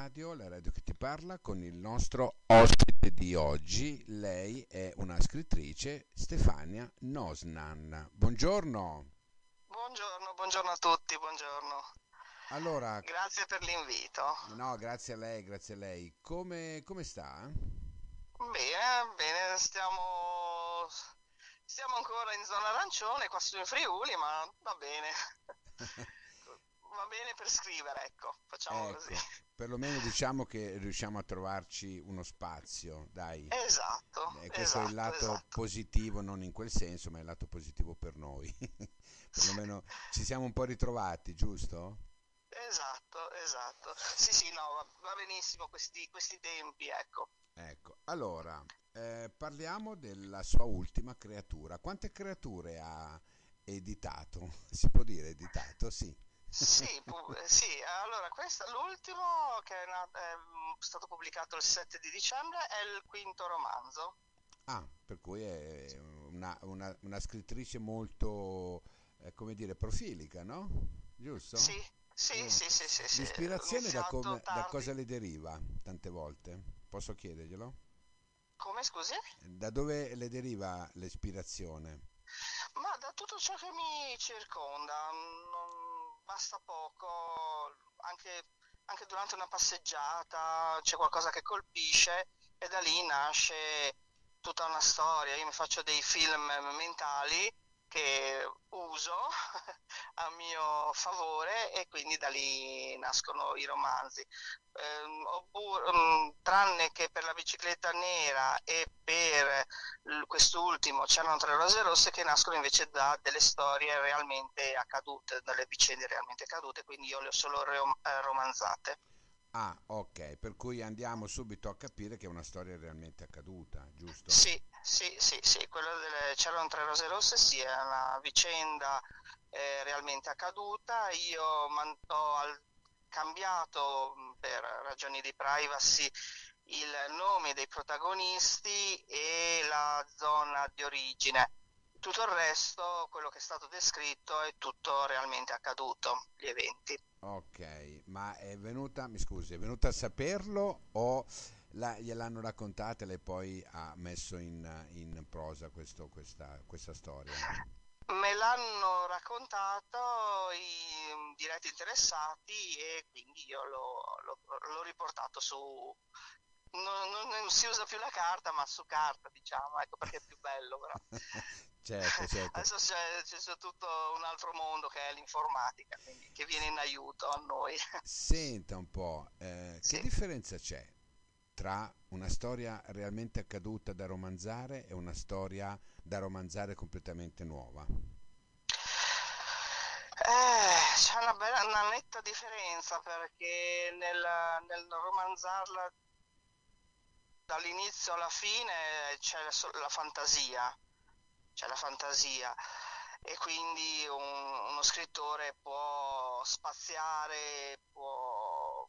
Radio, la radio che ti parla, con il nostro ospite di oggi. Lei è una scrittrice, Stefania Nosnan. Buongiorno. Buongiorno, buongiorno a tutti, buongiorno. Allora, Grazie per l'invito. no, grazie a lei, grazie a lei. Come, come sta? Bene, bene, stiamo, stiamo ancora in zona arancione, qua su in Friuli, ma va bene. Va bene per scrivere, ecco, facciamo Ecco, così. perlomeno diciamo che riusciamo a trovarci uno spazio, dai. Esatto, Eh, questo è il esatto, lato esatto. positivo, non in quel senso, ma è il lato positivo per noi. Perlomeno ci siamo un po' ritrovati, giusto? Esatto, esatto. Sì, sì, no, va, va benissimo questi, questi tempi, ecco. Ecco, allora, eh, parliamo della sua ultima creatura. Quante creature ha editato? Si può dire editato? Sì. Sì, pu- eh, sì, allora questo l'ultimo che è, na- è, mm, stato pubblicato il 7 di dicembre è il quinto romanzo. Ah, per cui è una, una- una scrittrice molto, eh, come dire, profilica, no? Giusto? Sì, sì, Mm. sì, sì, sì, sì. L'ispirazione da, come- da cosa le deriva tante volte? Posso chiederglielo? Come, scusi? Da dove le deriva l'ispirazione? Ma da tutto ciò che mi circonda, non basta poco, anche, anche durante una passeggiata c'è qualcosa che colpisce e da lì nasce tutta una storia. Io mi faccio dei film mentali che uso a mio favore e quindi da lì nascono i romanzi. Ehm, oppure, mm, tranne che per la bicicletta nera e per quest'ultimo c'erano tre rose rosse che nascono invece da delle storie realmente accadute, dalle vicende realmente accadute, quindi io le ho solo eh, romanzate. Ah, ok, per cui andiamo subito a capire che è una storia realmente accaduta, giusto? Sì, sì, sì, sì, quello delle c'erano tre rose rosse sì, è una vicenda eh, realmente accaduta. Io ho al- cambiato mh, per ragioni di privacy il nome dei protagonisti e la zona di origine. Tutto il resto, quello che è stato descritto, è tutto realmente accaduto, gli eventi. Ok, ma è venuta, mi scusi, è venuta a saperlo o la- gliel'hanno raccontata e lei poi ha messo in, in prosa questo- questa, questa storia? Me l'hanno raccontato i diretti interessati e quindi io l'ho, l'ho- l'ho riportato su... Non, non- non si usa più la carta, ma su carta, diciamo, ecco perché è più bello però. Certo, certo. Adesso c'è, c'è tutto un altro mondo che è l'informatica, quindi, che viene in aiuto a noi. Senta un po', eh, che Sì. differenza c'è tra una storia realmente accaduta da romanzare e una storia da romanzare completamente nuova? Eh, c'è una bella, una netta differenza perché nel, nel romanzarla dall'inizio alla fine c'è la, la fantasia, c'è la fantasia e quindi un- uno scrittore può spaziare, può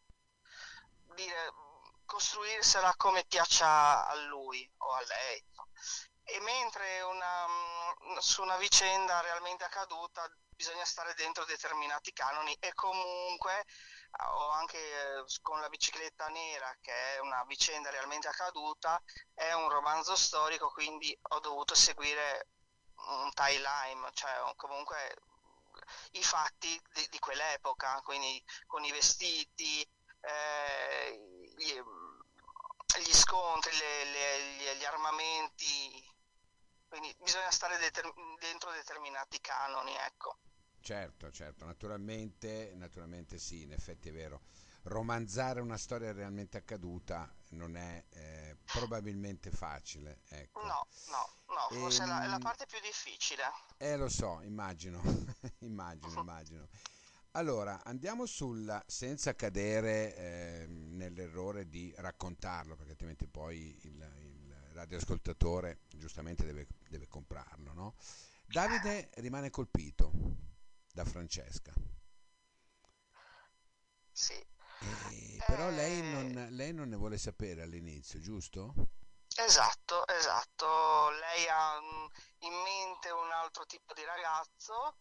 dire, costruirsela come piaccia a lui o a lei. E mentre una, mm, su una vicenda realmente accaduta bisogna stare dentro determinati canoni e comunque eh, o anche eh, con la bicicletta nera che è una vicenda realmente accaduta, è un romanzo storico, quindi ho dovuto seguire un timeline, cioè comunque i fatti di, di quell'epoca, quindi con i vestiti, eh, gli, gli scontri, le- le- gli, gli armamenti, quindi bisogna stare deter- dentro determinati canoni, ecco. Certo, certo, naturalmente, naturalmente sì, in effetti è vero. Romanzare una storia realmente accaduta non è eh, probabilmente facile, ecco. No, no, no, forse è la, è la Ehm, parte più difficile. Eh, lo so, immagino, immagino, immagino. Allora, andiamo sul, senza cadere eh, nell'errore di raccontarlo, perché altrimenti poi il, il radioascoltatore giustamente deve, deve comprarlo, no? Davide rimane colpito da Francesca, Sì. E- però lei Eh, non, lei non ne vuole sapere all'inizio, giusto? Esatto, esatto. Lei ha mm, in mente un altro tipo di ragazzo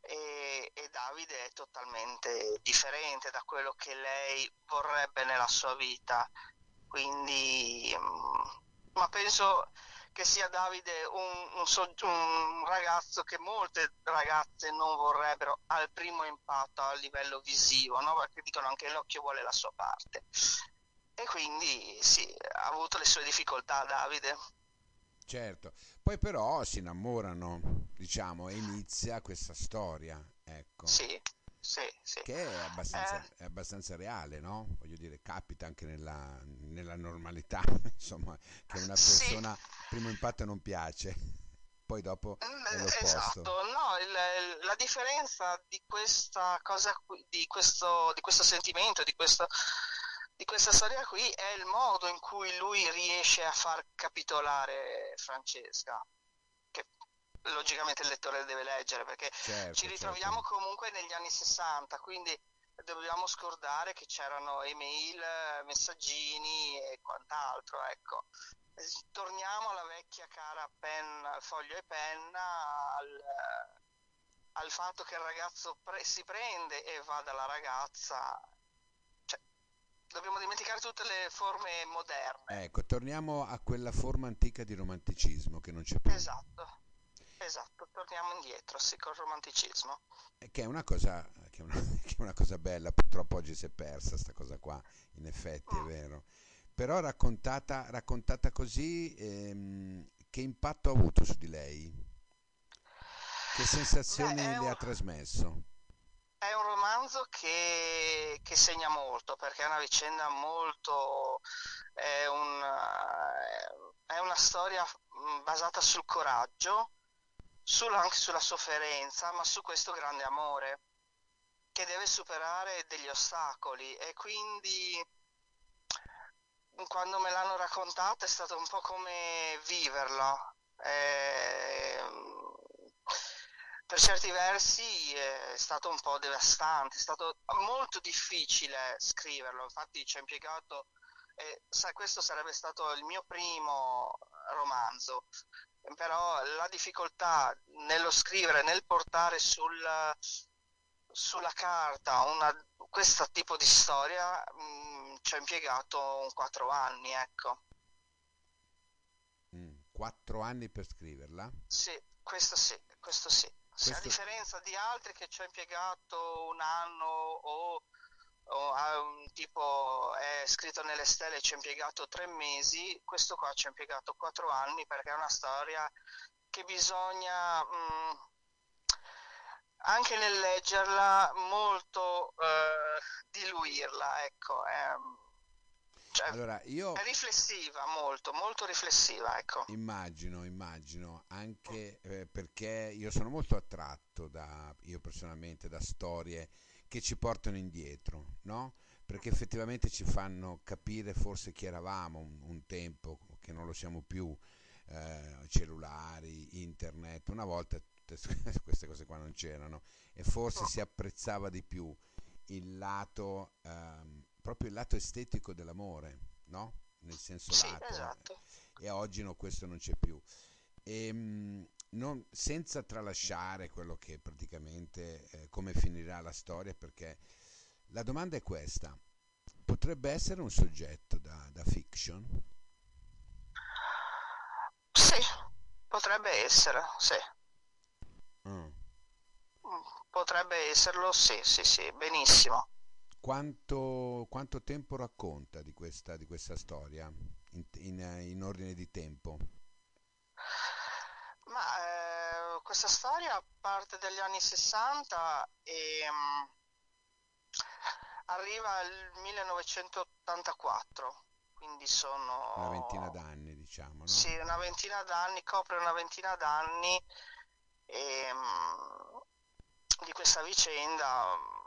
e, e Davide è totalmente differente da quello che lei vorrebbe nella sua vita. Quindi, mm, ma penso che sia Davide un, un, so- un ragazzo che molte ragazze non vorrebbero al primo impatto a livello visivo, no? perché dicono anche l'occhio vuole la sua parte. E quindi sì, ha avuto le sue difficoltà Davide. Certo, poi però si innamorano, diciamo, e inizia questa storia, ecco. Sì, sì, sì. Che è abbastanza, Eh, è abbastanza reale, no? Voglio dire, capita anche nella, nella normalità, insomma, che una sì, persona primo impatto non piace, poi dopo Mm, è Esatto, l'opposto. no, il- la differenza di questa cosa qui, di questo, di questo sentimento, di questo, di questa storia qui è il modo in cui lui riesce a far capitolare Francesca, logicamente il lettore deve leggere, perché ci Certo, certo. ritroviamo comunque negli anni 60, quindi dobbiamo scordare che c'erano email, messaggini e quant'altro, ecco. Torniamo alla vecchia cara penna, foglio e penna, al, al fatto che il ragazzo pre- si prende e va dalla ragazza. Cioè, dobbiamo dimenticare tutte le forme moderne. Ecco, torniamo a quella forma antica di romanticismo che non c'è più. Esatto, esatto, torniamo indietro, sì, col romanticismo. E Che è una cosa, che è una, che è una cosa bella, purtroppo oggi si è persa sta cosa qua, in effetti è Mm. vero. Però raccontata, raccontata così, ehm, che impatto ha avuto su di lei? Che Beh, sensazioni è le ha un, trasmesso? È un romanzo che, che segna molto perché è una vicenda molto, è un, eh, è una storia mh, basata sul coraggio, sulla- anche sulla sofferenza, ma su questo grande amore che deve superare degli ostacoli. E quindi quando me l'hanno raccontata è stato un po' come viverla. Ehm, per certi versi è stato un po' devastante, è stato molto difficile scriverlo, infatti ci ho impiegato, e sai, questo sarebbe stato il mio primo romanzo, però la difficoltà nello scrivere, nel portare sul, sulla carta una, questo tipo di storia, mh, ci ho impiegato un quattro anni, ecco. Mm, Quattro anni per scriverla? Sì, questo sì, questo sì. Sì, a Questo, differenza di altri che ci ho impiegato un anno o, è scritto nelle stelle ci ho impiegato tre mesi, questo qua ci ho impiegato quattro anni perché è una storia che bisogna mh, anche nel leggerla molto eh, diluirla, ecco, è, cioè, allora, io è riflessiva molto, molto riflessiva, ecco. Immagino, immagino, anche eh, perché io sono molto attratto da, io personalmente, da storie che ci portano indietro, no? Perché effettivamente ci fanno capire forse chi eravamo un, un tempo, che non lo siamo più, eh, cellulari, internet, una volta tutte queste cose qua non c'erano e forse si apprezzava di più il lato, ehm, proprio il lato estetico dell'amore, no? Nel senso Sì, lato, eh, esatto. e oggi no, questo non c'è più. E, mh, non- senza tralasciare quello che praticamente eh, come finirà la storia, perché la domanda è questa: potrebbe essere un soggetto da, da fiction? Sì, potrebbe essere, sì. Mm. Mm, Potrebbe esserlo, sì, sì, sì, benissimo. Quanto, quanto tempo racconta di questa, di questa storia in, in, eh, in ordine di tempo? Ma eh, questa storia parte dagli anni 60 e mm, arriva al 1984, quindi Una ventina sono d'anni, diciamo, no? sì, una ventina d'anni, copre una ventina d'anni e, mm, di questa vicenda. mm,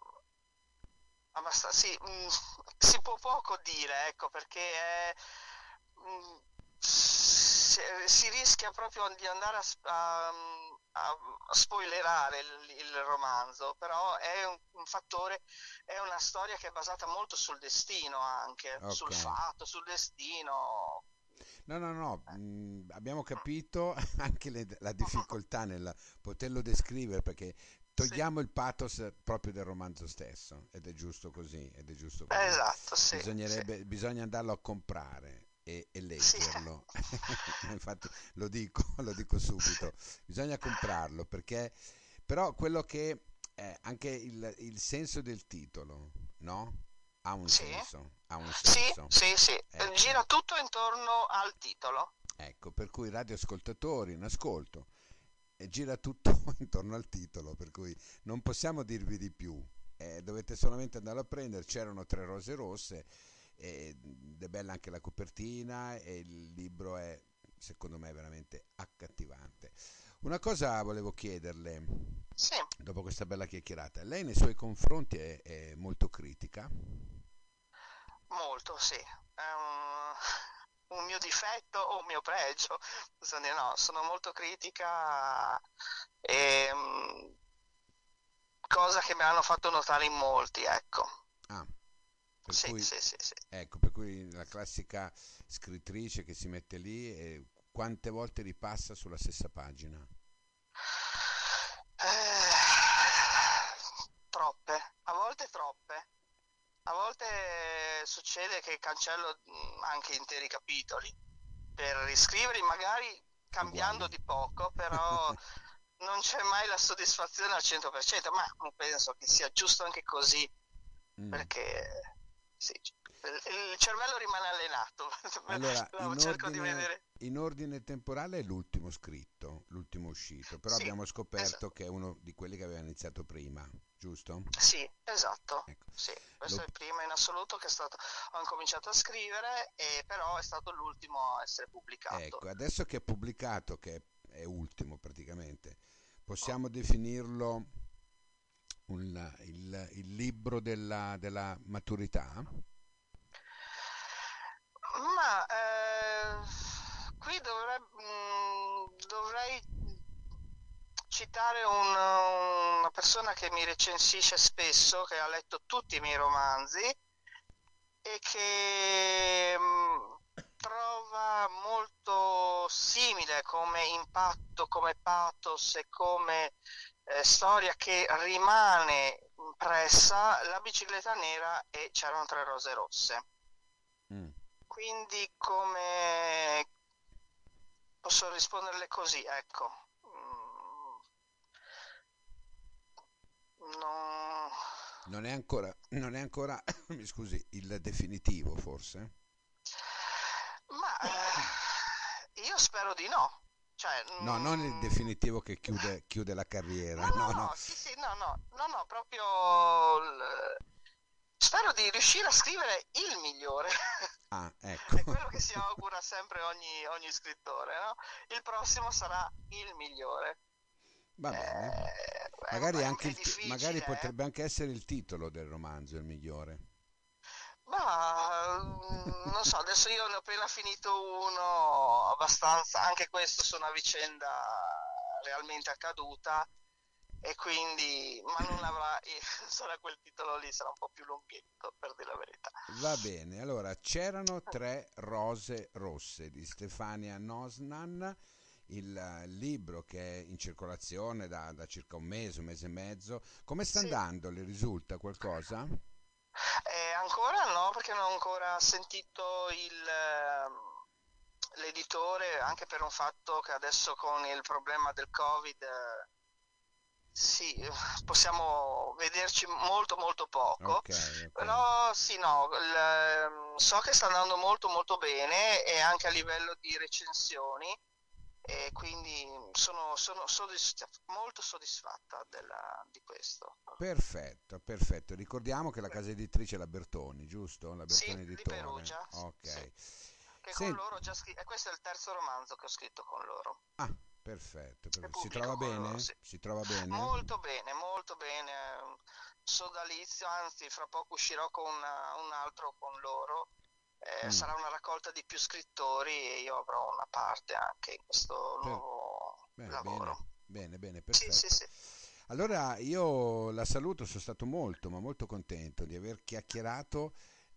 Abbastanza, sì, mm, si può poco dire, ecco, perché è, mm, si, rischia proprio di andare a, a- a spoilerare il, il romanzo, però è un, un fattore, è una storia che è basata molto sul destino anche, Ok. sul fatto, sul destino. No, no, no, Eh, mh, abbiamo capito anche le- la difficoltà nel poterlo descrivere perché togliamo sì. il pathos proprio del romanzo stesso ed è giusto così, ed è giusto così. Esatto, sì, Bisognerebbe, sì. bisogna andarlo a comprare e, e leggerlo. Infatti lo dico, lo dico subito, bisogna comprarlo perché però quello che è anche il, il senso del titolo, no? Ha un senso, ha un senso. Sì, sì, sì. Ecco. Gira tutto intorno al titolo. Ecco, per cui radioascoltatori in ascolto e gira tutto intorno al titolo, per cui non possiamo dirvi di più. Eh, dovete solamente andare a prendere, c'erano tre rose rosse ed è bella anche la copertina e il libro è secondo me veramente accattivante. Una cosa volevo chiederle, sì. dopo questa bella chiacchierata, lei nei suoi confronti è, è molto critica? Molto, sì. È un, mio difetto o un mio pregio. No, sono molto critica e mm, cosa che mi hanno fatto notare in molti, ecco. Ah, per sì, cui, sì, sì, sì. Ecco, per cui la classica scrittrice che si mette lì e quante volte ripassa sulla stessa pagina? Eh, troppe, a volte troppe. A volte succede che cancello mm, anche interi capitoli per riscriverli, magari cambiando Uguali. di poco, però non c'è mai la soddisfazione al 100%, ma penso che sia giusto anche così, Mm. perché sì, il cervello rimane allenato. Allora, Lo in ordine, in ordine temporale è l'ultimo scritto, l'ultimo uscito, però Sì, abbiamo scoperto esatto. che è uno di quelli che aveva iniziato prima, giusto? Sì, esatto. Ecco. Sì, questo Lo- è il primo in assoluto che è stato, ho incominciato a scrivere, e però è stato l'ultimo a essere pubblicato. Ecco, adesso che è pubblicato, che è ultimo praticamente, possiamo definirlo un- il, il libro della, della maturità? Ma eh, qui dovrei, mm, dovrei citare un- una persona che mi recensisce spesso, che ha letto tutti i miei romanzi e che mm, trova molto simile come impatto, come pathos e come eh, storia che rimane impressa la bicicletta nera e c'erano tre rose rosse. Mm. Quindi come posso risponderle così, ecco. Mm, No, Non è ancora, non è ancora, mi scusi, il definitivo forse? ma eh, io spero di no. Cioè, No, non il mm, definitivo che chiude, chiude la carriera, No, no, no, no. sì, sì, no, no, no, no, proprio il- spero di riuscire a scrivere il migliore. Ah, ecco. È quello che si augura sempre ogni, ogni scrittore, no? Il prossimo sarà il migliore. Va bene. Eh, Magari, anche è il magari eh. potrebbe anche essere il titolo del romanzo il migliore. Ma mm, non so, adesso io ne ho appena finito uno abbastanza, anche questo su una vicenda realmente accaduta e quindi, ma non avrà, sarà quel titolo lì, sarà un po' più lunghetto per dire la verità. Va bene, allora c'erano tre rose rosse di Stefania Nosnan, il eh, libro che è in circolazione da, da circa un mese, un mese e mezzo. Come sta Sì. andando? Le risulta qualcosa? Eh, ancora perché non ho ancora sentito il, ehm, l'editore, anche per un fatto che adesso con il problema del Covid, eh, sì, possiamo vederci molto molto poco. Ok, ok. Però sì, no, il, ehm, so che sta andando molto molto bene e anche a livello di recensioni e quindi sono, sono soddisf- molto soddisfatta della- di questo. Perfetto, perfetto. Ricordiamo che la casa editrice è la Bertoni, giusto? La Sì, Bertoni di Editore. Perugia, Ok. sì. Che Sen- con loro già scritto, e questo è il terzo romanzo che ho scritto con loro. Ah, perfetto, perfetto. Si trova loro, sì. Si trova bene? Molto bene, molto bene. Sodalizio, anzi, fra poco uscirò con una- un altro con loro. Eh, Mm. Sarà una raccolta di più scrittori e io avrò una parte anche in questo nuovo Bene, lavoro. bene, bene, bene, Sì, perfetto. sì, sì. Allora io la saluto, sono stato molto, ma molto contento di aver chiacchierato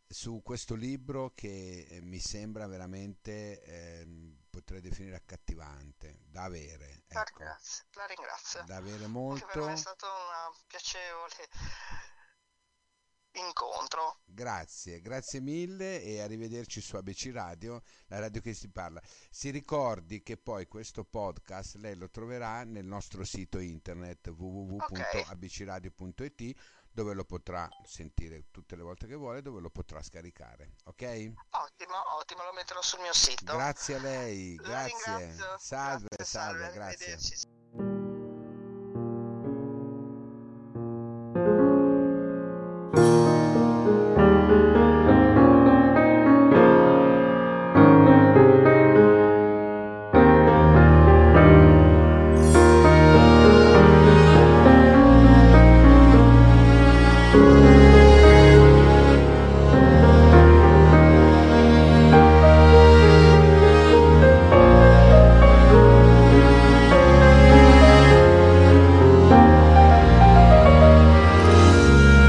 su questo libro che eh, mi sembra veramente ehm, potrei definire accattivante, da avere, La ecco, ringrazio, la ringrazio. da avere Anche per me è molto. stato un piacevole incontro. Grazie, grazie mille e arrivederci su ABC Radio, la radio che si parla. Si ricordi che poi questo podcast lei lo troverà nel nostro sito internet www.abcradio.it dove lo potrà sentire tutte le volte che vuole, dove lo potrà scaricare. Ok? Ottimo, ottimo, lo metterò sul mio sito. Grazie a lei, grazie. Salve, Grazie, salve, grazie. arrivederci.